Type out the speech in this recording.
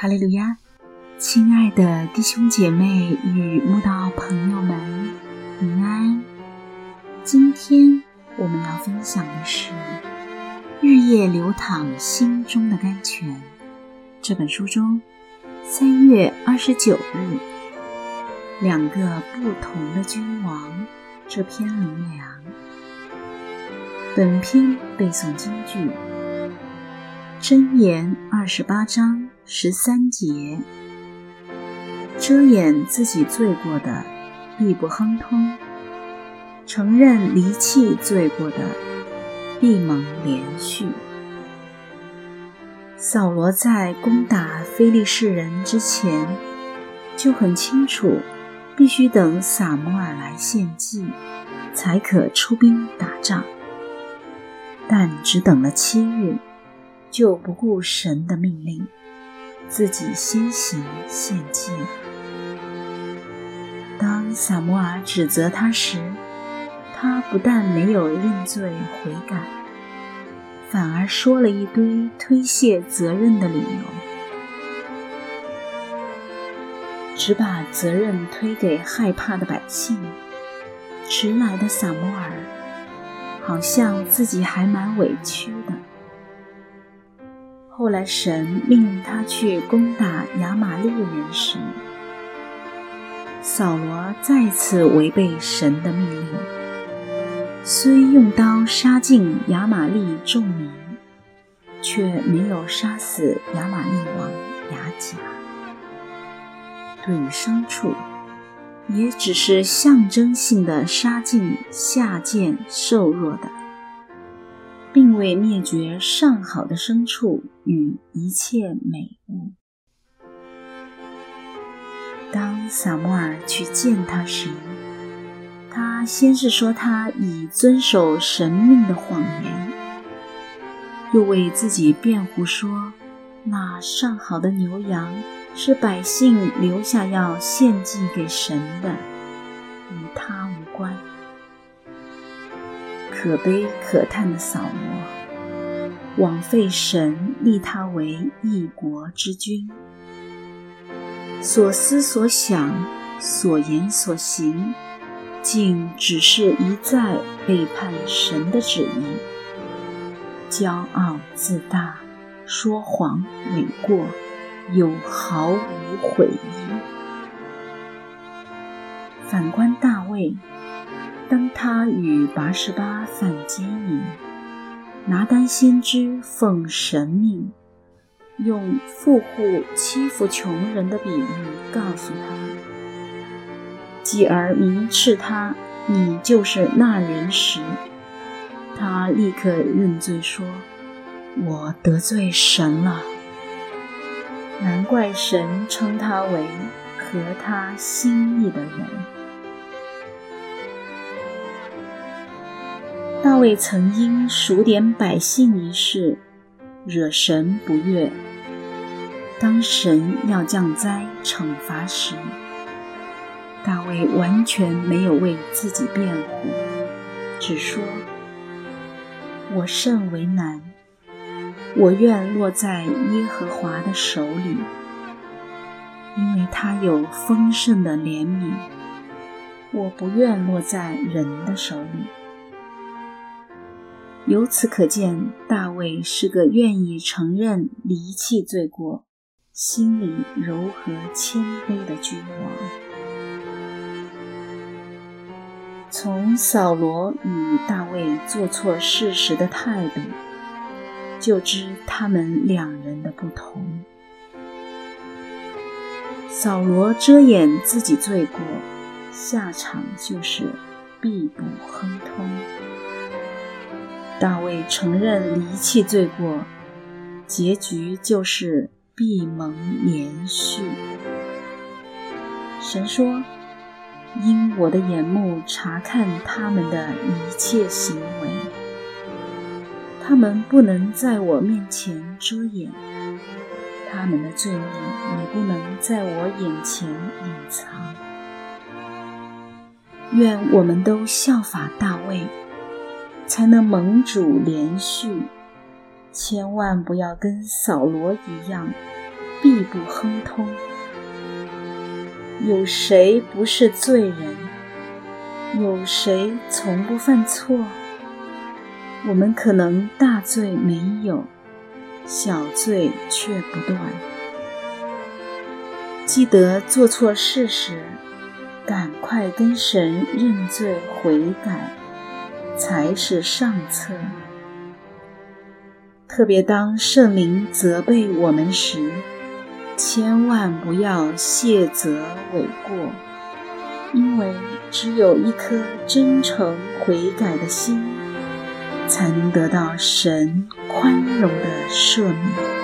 哈利路亚，亲爱的弟兄姐妹与慕道朋友们，平安。今天我们要分享的是《日夜流淌心中的甘泉》这本书中三月二十九日《两个不同的君王》这篇灵粮。本篇背诵京剧。箴言二十八章十三节：遮掩自己罪过的，必不亨通；承认离弃罪过的，必蒙连续。扫罗在攻打非利士人之前，就很清楚，必须等撒摩尔来献祭，才可出兵打仗。但只等了七日。就不顾神的命令，自己先行献祭。当撒摩尔指责他时，他不但没有认罪悔改，反而说了一堆推卸责任的理由，只把责任推给害怕的百姓。迟来的撒摩尔，好像自己还蛮委屈的。后来，神命令他去攻打亚玛利人时，扫罗再次违背神的命令，虽用刀杀尽亚玛利众民，却没有杀死亚玛利王雅甲。对于牲畜，也只是象征性的杀尽下贱瘦弱的。并未灭绝上好的牲畜与一切美物。当萨摩尔去见他时，他先是说他已遵守神命的谎言，又为自己辩护说，那上好的牛羊是百姓留下要献祭给神的，与他无关。可悲可叹的扫罗，枉费神立他为一国之君，所思所想、所言所行，竟只是一再背叛神的旨意，骄傲自大，说谎诿过，又毫无悔意。反观大卫。当他与八十八犯奸淫，拿单先知奉神命，用富户欺负穷人的比喻告诉他，继而明斥他：“你就是那人时，他立刻认罪说：“我得罪神了。”难怪神称他为合他心意的人。大卫曾因数点百姓一事惹神不悦，当神要降灾惩罚时，大卫完全没有为自己辩护，只说：“我甚为难，我愿落在耶和华的手里，因为他有丰盛的怜悯，我不愿落在人的手里。”由此可见，大卫是个愿意承认离弃罪过、心里柔和谦卑的君王。从扫罗与大卫做错事时的态度，就知他们两人的不同。扫罗遮掩自己罪过，下场就是必不亨通。大卫承认离弃罪过，结局就是闭蒙连续。神说：“因我的眼目查看他们的一切行为，他们不能在我面前遮掩，他们的罪孽也不能在我眼前隐藏。”愿我们都效法大卫。才能盟主连续，千万不要跟扫罗一样，必不亨通。有谁不是罪人？有谁从不犯错？我们可能大罪没有，小罪却不断。记得做错事时，赶快跟神认罪悔改，才是上策。特别当圣灵责备我们时，千万不要谢责诿过，因为只有一颗真诚悔改的心，才能得到神宽容的赦免。